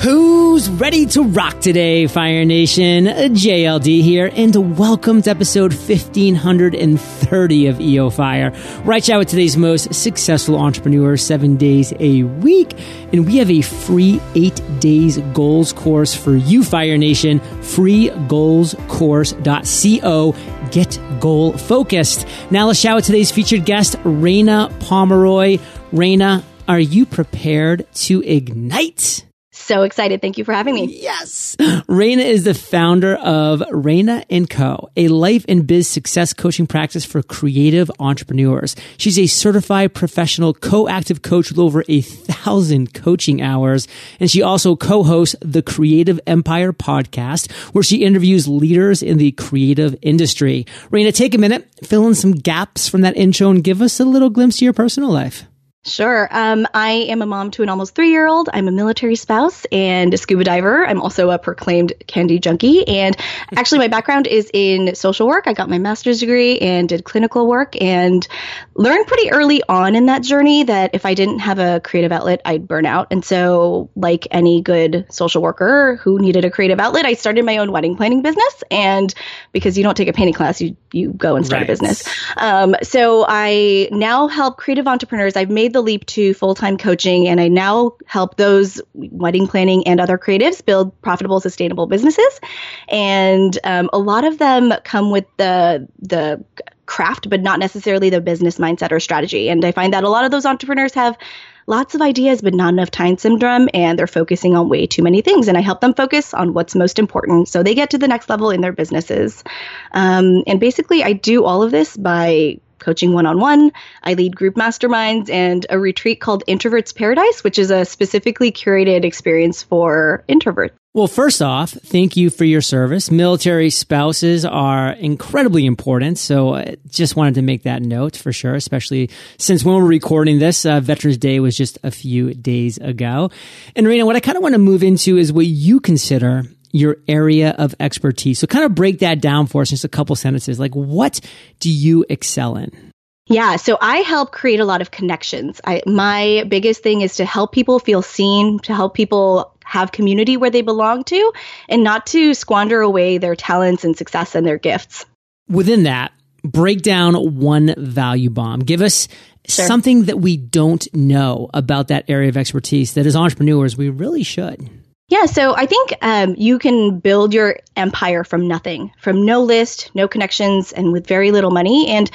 Who's ready to rock today, Fire Nation? JLD here, and welcome to episode 1530 of EO Fire, I chat with today's most successful entrepreneurs seven days a week. And we have a free eight days goals course for you, Fire Nation. Free goals course.co. Get goal focused. Now let's chat with today's featured guest, Reina Pomeroy. Reina, are you prepared to ignite? So excited. Thank you for having me. Yes. Reina is the founder of Reina & Co., a life and biz success coaching practice for creative entrepreneurs. She's a certified professional co-active coach with over a thousand coaching hours. And she also co-hosts the Creative Empire podcast, where she interviews leaders in the creative industry. Reina, take a minute, fill in some gaps from that intro and give us a little glimpse of your personal life. Sure. Um, I am a mom to an almost three year old. I'm a military spouse and a scuba diver. I'm also a proclaimed candy junkie. And actually, my background is in social work. I got my master's degree and did clinical work and learned pretty early on in that journey that if I didn't have a creative outlet, I'd burn out. And so, like any good social worker who needed a creative outlet, I started my own wedding planning business. And because you don't take a painting class, you, you go and start right. a business. Um, so, I now help creative entrepreneurs. I've made the leap to full time coaching, and I now help those wedding planning and other creatives build profitable, sustainable businesses. And um, a lot of them come with the the craft, but not necessarily the business mindset or strategy. And I find that a lot of those entrepreneurs have lots of ideas, but not enough time syndrome, and they're focusing on way too many things. And I help them focus on what's most important so they get to the next level in their businesses. Um, and basically, I do all of this by coaching one on one. I lead group masterminds and a retreat called Introverts Paradise, which is a specifically curated experience for introverts. Well, first off, thank you for your service. Military spouses are incredibly important. So I just wanted to make that note for sure, especially since when we're recording this, uh, Veterans Day was just a few days ago. And Reina, what I kind of want to move into is what you consider your area of expertise. So kind of break that down for us in just a couple sentences. Like what do you excel in? Yeah, so I help create a lot of connections. I, my biggest thing is to help people feel seen, to help people have community where they belong to, and not to squander away their talents and success and their gifts. Within that, break down one value bomb. Give us sure. something that we don't know about that area of expertise that as entrepreneurs we really should. Yeah, so I think um, you can build your empire from nothing, from no list, no connections, and with very little money. And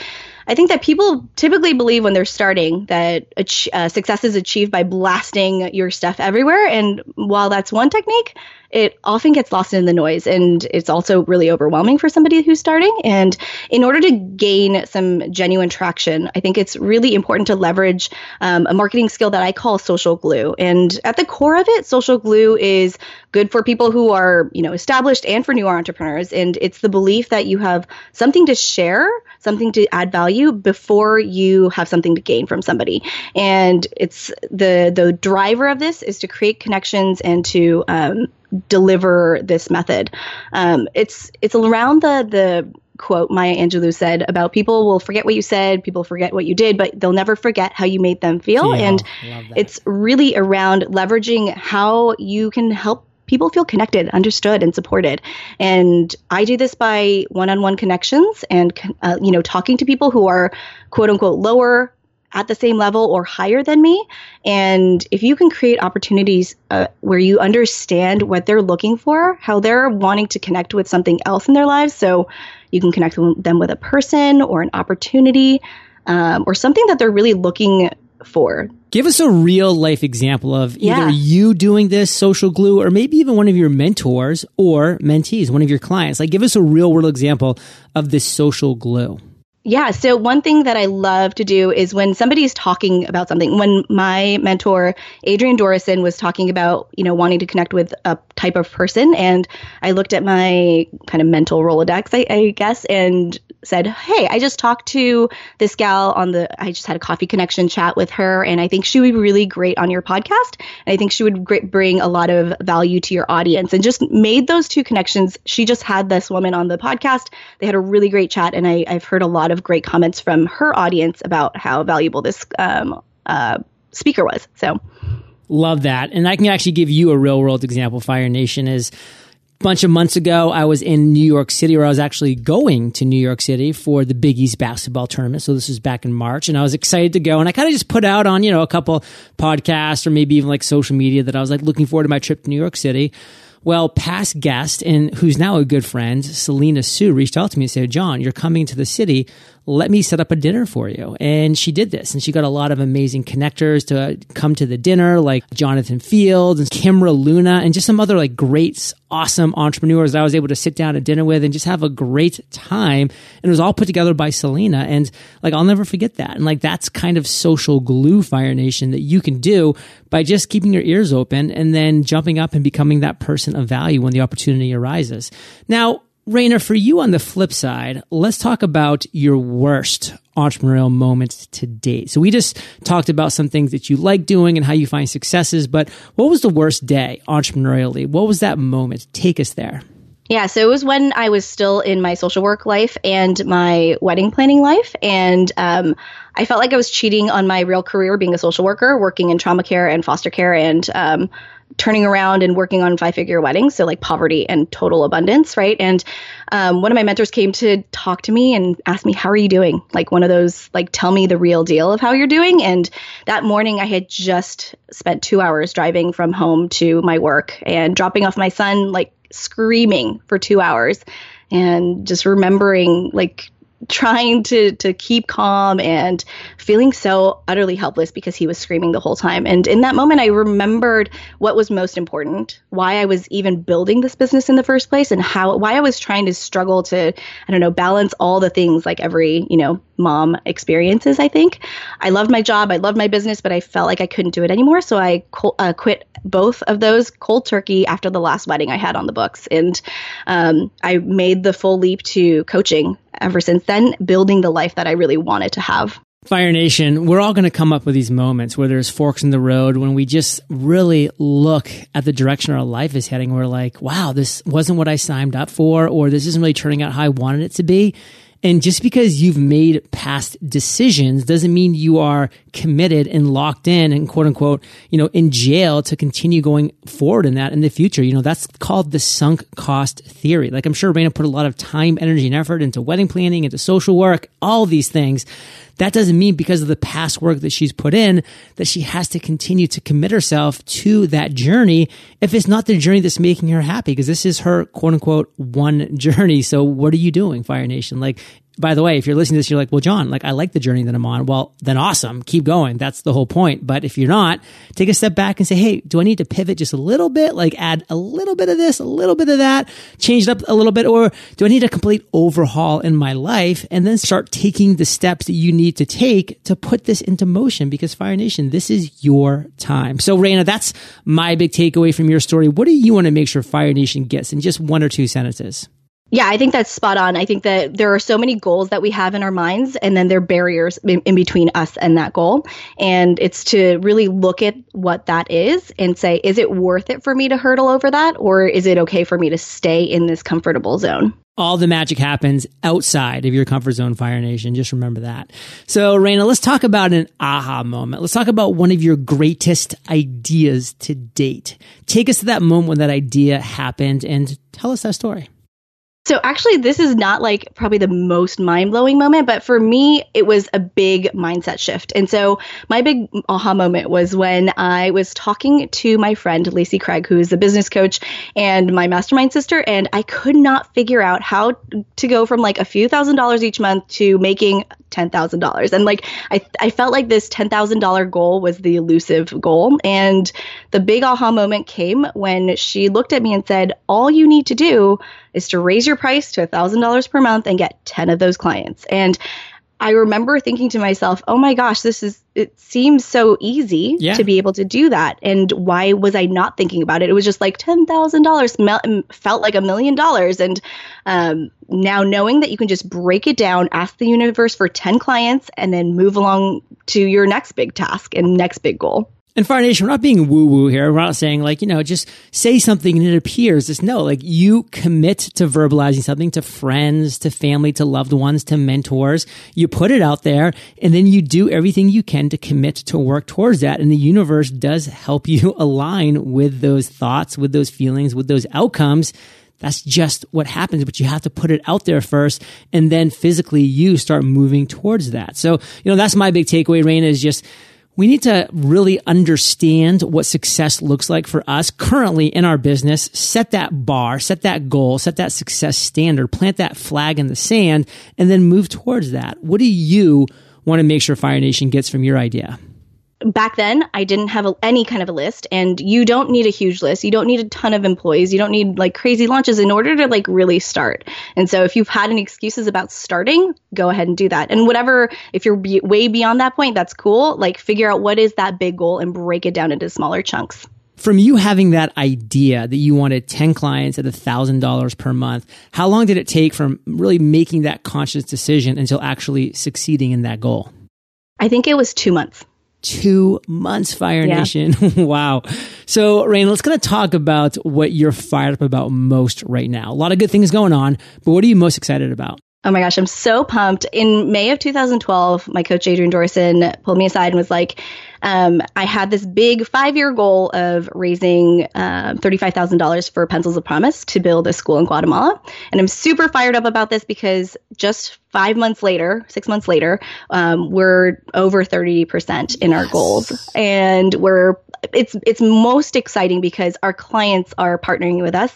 I think that people typically believe when they're starting that uh, success is achieved by blasting your stuff everywhere. And while that's one technique, it often gets lost in the noise and it's also really overwhelming for somebody who's starting. And in order to gain some genuine traction, I think it's really important to leverage um, a marketing skill that I call social glue. And at the core of it, social glue is good for people who are, you know, established and for newer entrepreneurs. And it's the belief that you have something to share, something to add value before you have something to gain from somebody. And it's the the driver of this is to create connections and to um, deliver this method. Um, it's it's around the the quote Maya Angelou said about people will forget what you said, people forget what you did, but they'll never forget how you made them feel. Yeah, and it's really around leveraging how you can help people feel connected, understood, and supported. And I do this by one-on-one connections and uh, you know talking to people who are quote unquote lower at the same level or higher than me. And if you can create opportunities uh, where you understand what they're looking for, how they're wanting to connect with something else in their lives, so you can connect them with a person or an opportunity um, or something that they're really looking for. Give us a real life example of either yeah. you doing this social glue or maybe even one of your mentors or mentees, one of your clients. Like give us a real world example of this social glue. Yeah. So one thing that I love to do is when somebody's talking about something, when my mentor, Adrienne Dorison, was talking about, you know, wanting to connect with a type of person, and I looked at my kind of mental Rolodex, I, I guess, and said, Hey, I just talked to this gal on the, I just had a coffee connection chat with her, and I think she would be really great on your podcast. And I think she would bring a lot of value to your audience. And just made those two connections. She just had this woman on the podcast. They had a really great chat, and I, I've heard a lot of great comments from her audience about how valuable this um, uh, speaker was. So, Love that. And I can actually give you a real world example. Fire Nation is a bunch of months ago, I was in New York City, or I was actually going to New York City for the Big East basketball tournament. So this was back in March, and I was excited to go. And I kind of just put out on you know a couple podcasts or maybe even like social media that I was like looking forward to my trip to New York City. Well, past guest and who's now a good friend, Selena Soo, reached out to me and said, John, you're coming to the city. Let me set up a dinner for you. And she did this. And she got a lot of amazing connectors to come to the dinner, like Jonathan Fields and Kimra Luna, and just some other like great, awesome entrepreneurs that I was able to sit down at dinner with and just have a great time. And it was all put together by Selena. And like, I'll never forget that. And like, that's kind of social glue, Fire Nation, that you can do by just keeping your ears open and then jumping up and becoming that person of value when the opportunity arises. Now, Reina, for you on the flip side, let's talk about your worst entrepreneurial moments to date. So we just talked about some things that you like doing and how you find successes, but what was the worst day entrepreneurially? What was that moment? Take us there. Yeah, so it was when I was still in my social work life and my wedding planning life. And um, I felt like I was cheating on my real career being a social worker, working in trauma care and foster care and um, turning around and working on five figure weddings. So, like poverty and total abundance, right? And um, one of my mentors came to talk to me and ask me, How are you doing? Like one of those, like, tell me the real deal of how you're doing. And that morning, I had just spent two hours driving from home to my work and dropping off my son, like screaming for two hours and just remembering, like, trying to to keep calm and feeling so utterly helpless because he was screaming the whole time. And in that moment I remembered what was most important, why I was even building this business in the first place and how why I was trying to struggle to I don't know, balance all the things like every, you know, mom experiences, I think. I loved my job, I loved my business, but I felt like I couldn't do it anymore, so I uh, quit both of those cold turkey after the last wedding I had on the books and um, I made the full leap to coaching ever since then, building the life that I really wanted to have. Fire Nation, we're all going to come up with these moments where there's forks in the road when we just really look at the direction our life is heading. We're like, wow, this wasn't what I signed up for, or this isn't really turning out how I wanted it to be. And just because you've made past decisions doesn't mean you are committed and locked in and quote unquote, you know, in jail to continue going forward in that in the future. You know, that's called the sunk cost theory. Like I'm sure Reina put a lot of time, energy, and effort into wedding planning, into social work, all these things. That doesn't mean because of the past work that she's put in that she has to continue to commit herself to that journey if it's not the journey that's making her happy because this is her quote unquote one journey. So what are you doing, Fire Nation? Like by the way, if you're listening to this, you're like, well, John, like I like the journey that I'm on. Well, then awesome. Keep going. That's the whole point. But if you're not, take a step back and say, Hey, do I need to pivot just a little bit? Like add a little bit of this, a little bit of that, change it up a little bit? Or do I need a complete overhaul in my life and then start taking the steps that you need to take to put this into motion? Because Fire Nation, this is your time. So Reina, that's my big takeaway from your story. What do you want to make sure Fire Nation gets in just one or two sentences? Yeah, I think that's spot on. I think that there are so many goals that we have in our minds, and then there are barriers in, in, between us and that goal. And it's to really look at what that is and say, is it worth it for me to hurdle over that, or is it okay for me to stay in this comfortable zone? All the magic happens outside of your comfort zone, Fire Nation. Just remember that. So, Reina, let's talk about an aha moment. Let's talk about one of your greatest ideas to date. Take us to that moment when that idea happened and tell us that story. So actually, this is not like probably the most mind blowing moment, but for me, it was a big mindset shift. And so my big aha moment was when I was talking to my friend, Lacey Craig, who's a business coach and my mastermind sister, and I could not figure out how to go from like a few thousand dollars each month to making $10,000. And like, I, I felt like this $10,000 goal was the elusive goal. And the big aha moment came when she looked at me and said, All you need to do is to raise your price to $1,000 per month and get 10 of those clients. And I remember thinking to myself, oh my gosh, this is, it seems so easy yeah. to be able to do that. And why was I not thinking about it? It was just like $10,000 felt like a million dollars. And um, now knowing that you can just break it down, ask the universe for 10 clients, and then move along to your next big task and next big goal. And Fire Nation, we're not being woo woo here. We're not saying like, you know, just say something and it appears. Just no, like you commit to verbalizing something to friends, to family, to loved ones, to mentors. You put it out there and then you do everything you can to commit to work towards that. And the universe does help you align with those thoughts, with those feelings, with those outcomes. That's just what happens, but you have to put it out there first and then physically you start moving towards that. So, you know, that's my big takeaway, Reina, is just, we need to really understand what success looks like for us currently in our business, set that bar, set that goal, set that success standard, plant that flag in the sand, and then move towards that. What do you want to make sure Fire Nation gets from your idea? Back then I didn't have a, any kind of a list and you don't need a huge list. You don't need a ton of employees. You don't need like crazy launches in order to like really start. And so if you've had any excuses about starting, go ahead and do that. And whatever, if you're be- way beyond that point, that's cool. Like figure out what is that big goal and break it down into smaller chunks. From you having that idea that you wanted 10 clients at $1,000 per month, how long did it take from really making that conscious decision until actually succeeding in that goal? I think it was two months two months, Fire yeah. Nation. wow. So, Rain, let's kind of talk about what you're fired up about most right now. A lot of good things going on, but what are you most excited about? Oh my gosh, I'm so pumped. In May of 2012, my coach Adrienne Dorison pulled me aside and was like, um, I had this big five year goal of raising uh, $35,000 for Pencils of Promise to build a school in Guatemala. And I'm super fired up about this because just five months later, six months later, um, we're over 30% in our goals. And we're it's it's most exciting because our clients are partnering with us.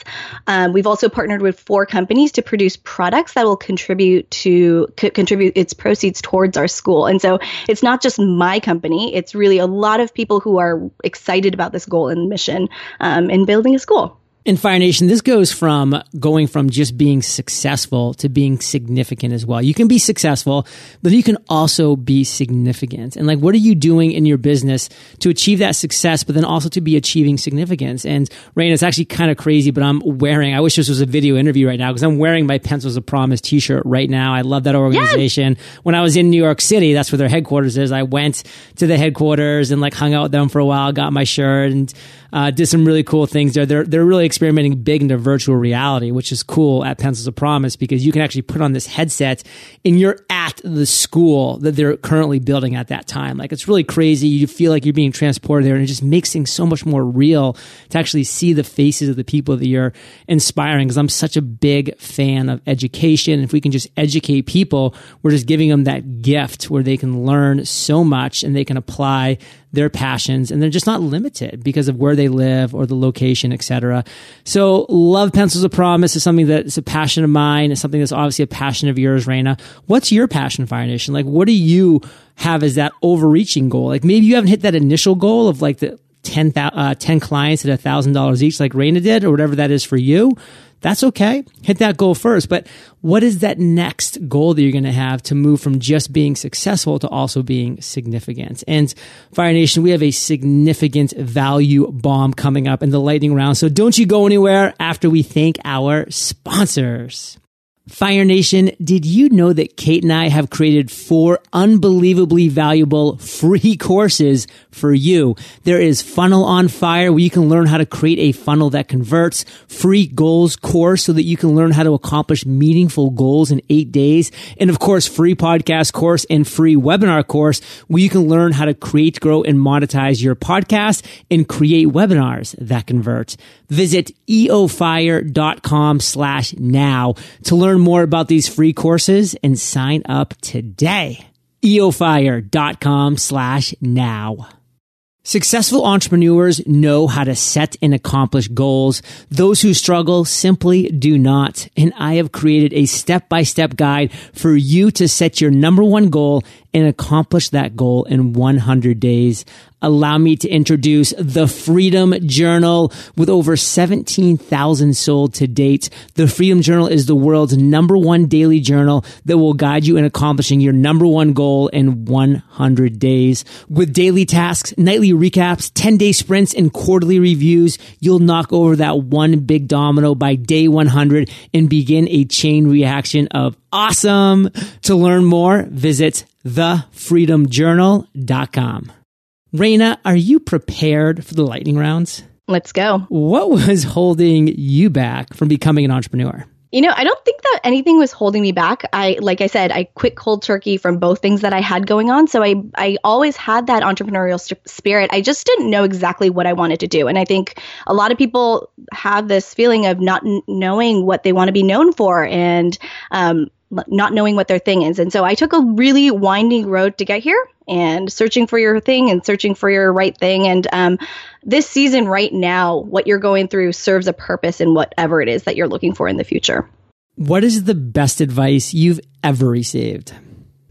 Um, we've also partnered with four companies to produce products that will contribute to c- contribute its proceeds towards our school. And so it's not just my company; it's really a lot of people who are excited about this goal and mission um, in building a school. In Fire Nation, this goes from going from just being successful to being significant as well. You can be successful, but you can also be significant. And like, what are you doing in your business to achieve that success, but then also to be achieving significance? And Rain, it's actually kind of crazy, but I'm wearing, I wish this was a video interview right now because I'm wearing my Pencils of Promise t-shirt right now. I love that organization. Yes! When I was in New York City, that's where their headquarters is. I went to the headquarters and like hung out with them for a while, got my shirt and uh, did some really cool things there. They're, they're really experimenting big into virtual reality, which is cool at Pencils of Promise because you can actually put on this headset and you're at the school that they're currently building at that time. Like it's really crazy. You feel like you're being transported there and it just makes things so much more real to actually see the faces of the people that you're inspiring. Cause I'm such a big fan of education. If we can just educate people, we're just giving them that gift where they can learn so much and they can apply their passions and they're just not limited because of where they live or the location, etc. So love pencils of promise is something that's a passion of mine. It's something that's obviously a passion of yours, Reina. What's your passion, Fire Nation? Like, what do you have as that overreaching goal? Like maybe you haven't hit that initial goal of like the 10, uh, 10 clients at $1,000 each like Reina did or whatever that is for you that's okay. Hit that goal first. But what is that next goal that you're going to have to move from just being successful to also being significant? And Fire Nation, we have a significant value bomb coming up in the lightning round. So don't you go anywhere after we thank our sponsors. Fire Nation, did you know that Kate and I have created four unbelievably valuable free courses for you? There is Funnel on Fire, where you can learn how to create a funnel that converts, free goals course so that you can learn how to accomplish meaningful goals in eight days. And of course, free podcast course and free webinar course where you can learn how to create, grow, and monetize your podcast and create webinars that convert. Visit eofire.com slash now to learn more about these free courses and sign up today. eofire.com slash now. Successful entrepreneurs know how to set and accomplish goals. Those who struggle simply do not. And I have created a step by step guide for you to set your number one goal and accomplish that goal in 100 days allow me to introduce the Freedom Journal with over 17,000 sold to date. The Freedom Journal is the world's number one daily journal that will guide you in accomplishing your number one goal in 100 days. With daily tasks, nightly recaps, 10 day sprints, and quarterly reviews, you'll knock over that one big domino by day 100 and begin a chain reaction of awesome. To learn more, visit thefreedomjournal.com. Reina, are you prepared for the lightning rounds? Let's go. What was holding you back from becoming an entrepreneur? You know, I don't think that anything was holding me back. I, like I said, I quit cold turkey from both things that I had going on. So I, I always had that entrepreneurial st- spirit. I just didn't know exactly what I wanted to do. And I think a lot of people have this feeling of not n- knowing what they want to be known for and um, not knowing what their thing is. And so I took a really winding road to get here and searching for your thing and searching for your right thing. And um, this season, right now, what you're going through serves a purpose in whatever it is that you're looking for in the future. What is the best advice you've ever received?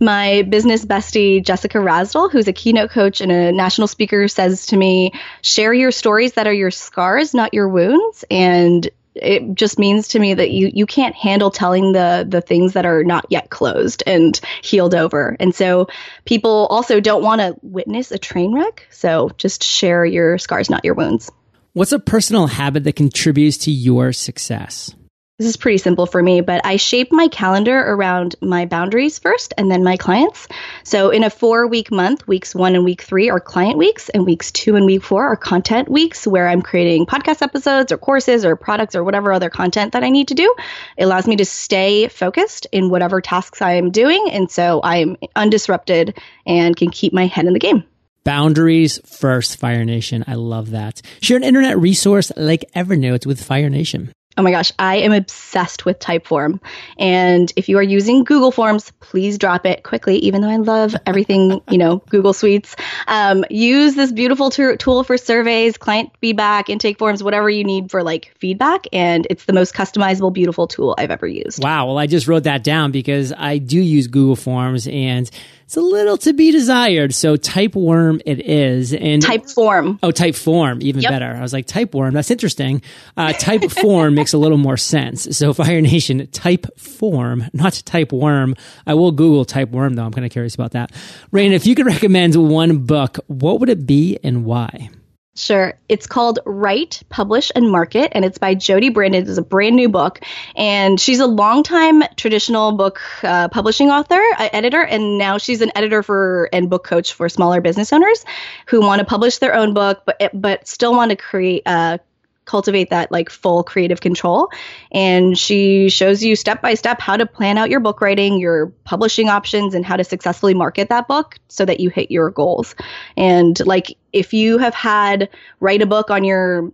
My business bestie, Jessica Rasdall, who's a keynote coach and a national speaker, says to me, share your stories that are your scars, not your wounds. And it just means to me that you you can't handle telling the the things that are not yet closed and healed over. And so people also don't want to witness a train wreck. So just share your scars, not your wounds. What's a personal habit that contributes to your success? This is pretty simple for me, but I shape my calendar around my boundaries first and then my clients. So in a four week month, weeks one and week three are client weeks, and weeks two and week four are content weeks where I'm creating podcast episodes or courses or products or whatever other content that I need to do. It allows me to stay focused in whatever tasks I am doing. And so I'm undisrupted and can keep my head in the game. Boundaries first, Fire Nation. I love that. Share an internet resource like Evernote with Fire Nation. Oh my gosh, I am obsessed with Typeform. And if you are using Google Forms, please drop it quickly, even though I love everything, you know, Google Suites. Um, use this beautiful t- tool for surveys, client feedback, intake forms, whatever you need for like feedback. And it's the most customizable, beautiful tool I've ever used. Wow. Well, I just wrote that down because I do use Google Forms and it's a little to be desired. So type worm it is. And type form. Oh, type form, even yep. better. I was like, type worm. that's interesting. Uh, Typeform makes a little more sense. So Fire Nation, type form, not type worm. I will Google type worm though. I'm kind of curious about that. Rain, if you could recommend one book, what would it be and why? Sure. It's called Write, Publish, and Market, and it's by Jodi Brandon. It's a brand new book, and she's a longtime traditional book uh, publishing author, uh, editor, and now she's an editor for and book coach for smaller business owners who want to publish their own book, but but still want to create a uh, cultivate that like full creative control. And she shows you step by step how to plan out your book writing, your publishing options, and how to successfully market that book so that you hit your goals. And like if you have had write a book on your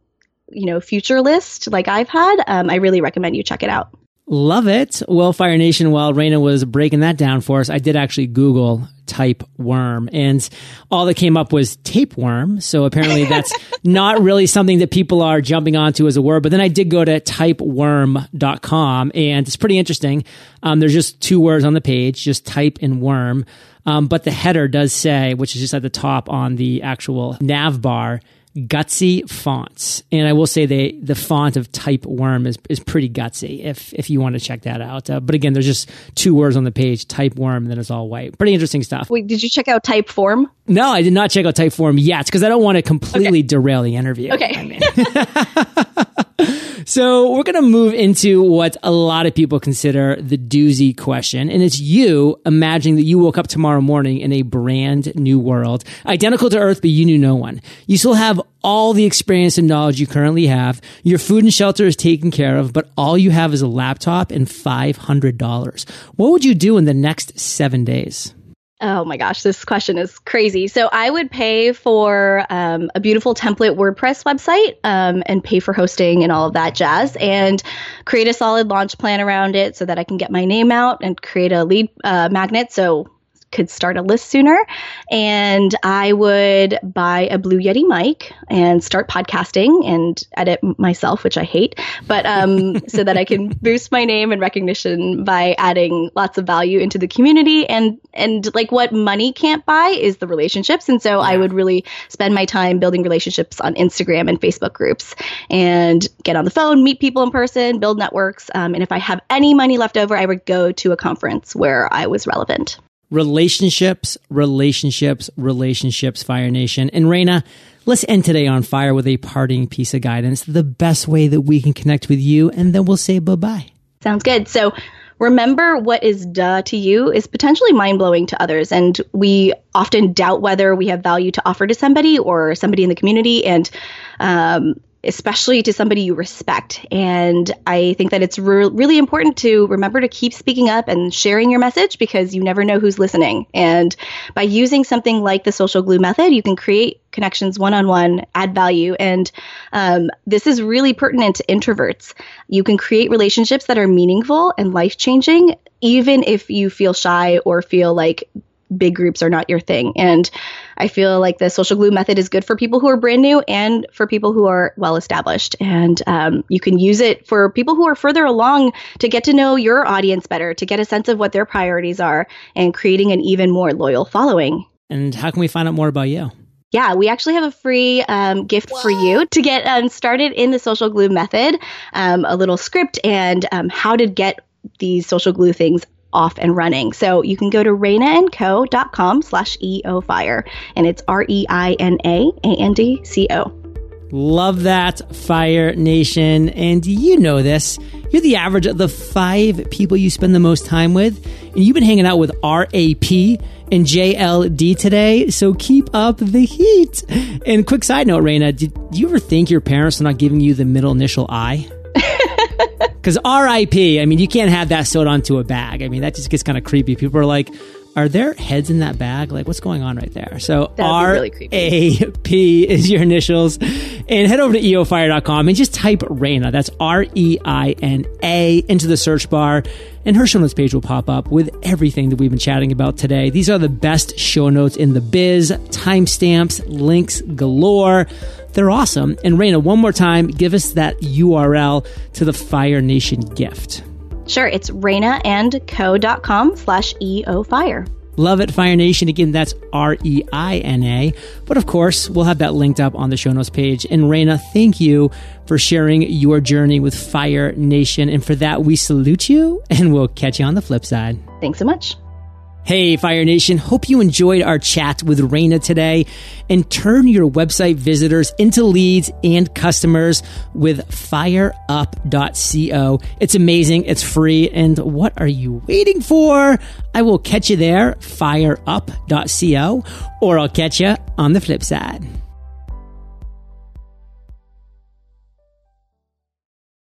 you know future list like I've had, um, I really recommend you check it out. Love it. Well, Fire Nation, while Raina was breaking that down for us, I did actually Google type worm and all that came up was tapeworm. So apparently that's not really something that people are jumping onto as a word. But then I did go to typeworm.com and it's pretty interesting. Um, there's just two words on the page, just type and worm. Um, but the header does say, which is just at the top on the actual nav bar, gutsy fonts. And I will say they the font of type worm is, is pretty gutsy if if you want to check that out. Uh, but again, there's just two words on the page, type worm, and then it's all white. Pretty interesting stuff. Wait, did you check out Type Form? No, I did not check out Type Form yet because I don't want to completely okay. derail the interview. Okay. I mean. So we're going to move into what a lot of people consider the doozy question. And it's you imagining that you woke up tomorrow morning in a brand new world, identical to Earth, but you knew no one. You still have all the experience and knowledge you currently have. Your food and shelter is taken care of, but all you have is a laptop and $500. What would you do in the next seven days? Oh my gosh, this question is crazy. So I would pay for um, a beautiful template WordPress website um, and pay for hosting and all of that jazz and create a solid launch plan around it so that I can get my name out and create a lead uh, magnet so could start a list sooner. And I would buy a Blue Yeti mic and start podcasting and edit myself, which I hate, but um, so that I can boost my name and recognition by adding lots of value into the community. And and like what money can't buy is the relationships. And so yeah. I would really spend my time building relationships on Instagram and Facebook groups and get on the phone, meet people in person, build networks. Um, and if I have any money left over, I would go to a conference where I was relevant relationships, relationships, relationships, Fire Nation. And Reina, let's end today on fire with a parting piece of guidance, the best way that we can connect with you, and then we'll say bye bye. Sounds good. So, remember what is duh to you is potentially mind blowing to others. And we often doubt whether we have value to offer to somebody or somebody in the community. And um, especially to somebody you respect. And I think that it's re- really important to remember to keep speaking up and sharing your message because you never know who's listening. And by using something like the social glue method, you can create connections one on one, add value. And um, this is really pertinent to introverts. You can create relationships that are meaningful and life changing, even if you feel shy or feel like big groups are not your thing. And I feel like the social glue method is good for people who are brand new and for people who are well established. And um, you can use it for people who are further along to get to know your audience better, to get a sense of what their priorities are, and creating an even more loyal following. And how can we find out more about you? Yeah, we actually have a free um, gift for you to get um, started in the social glue method, um, a little script and um, how to get these social glue things off and running. So you can go to reinaandco.com slash eofire and it's R-E-I-N-A-A-N-D-C-O. Love that, Fire Nation. And you know this. You're the average of the five people you spend the most time with. And you've been hanging out with RAP and JLD today. So keep up the heat. And quick side note, Reina, did you ever think your parents are not giving you the middle initial I? Because RIP, I mean, you can't have that sewed onto a bag. I mean, that just gets kind of creepy. People are like, are there heads in that bag? Like, what's going on right there? So R A P is your initials. And head over to eofire.com and just type Reina. That's R E I N A into the search bar. And her show notes page will pop up with everything that we've been chatting about today. These are the best show notes in the biz, timestamps, links galore. They're awesome. And Reina, one more time, give us that URL to the Fire Nation gift. Sure, it's reinaandco.com slash eofire. Love it, Fire Nation. Again, that's R E I N A. But of course, we'll have that linked up on the show notes page. And Reina, thank you for sharing your journey with Fire Nation. And for that, we salute you and we'll catch you on the flip side. Thanks so much. Hey, Fire Nation. Hope you enjoyed our chat with Reina today and turn your website visitors into leads and customers with fireup.co. It's amazing. It's free. And what are you waiting for? I will catch you there, fireup.co, or I'll catch you on the flip side.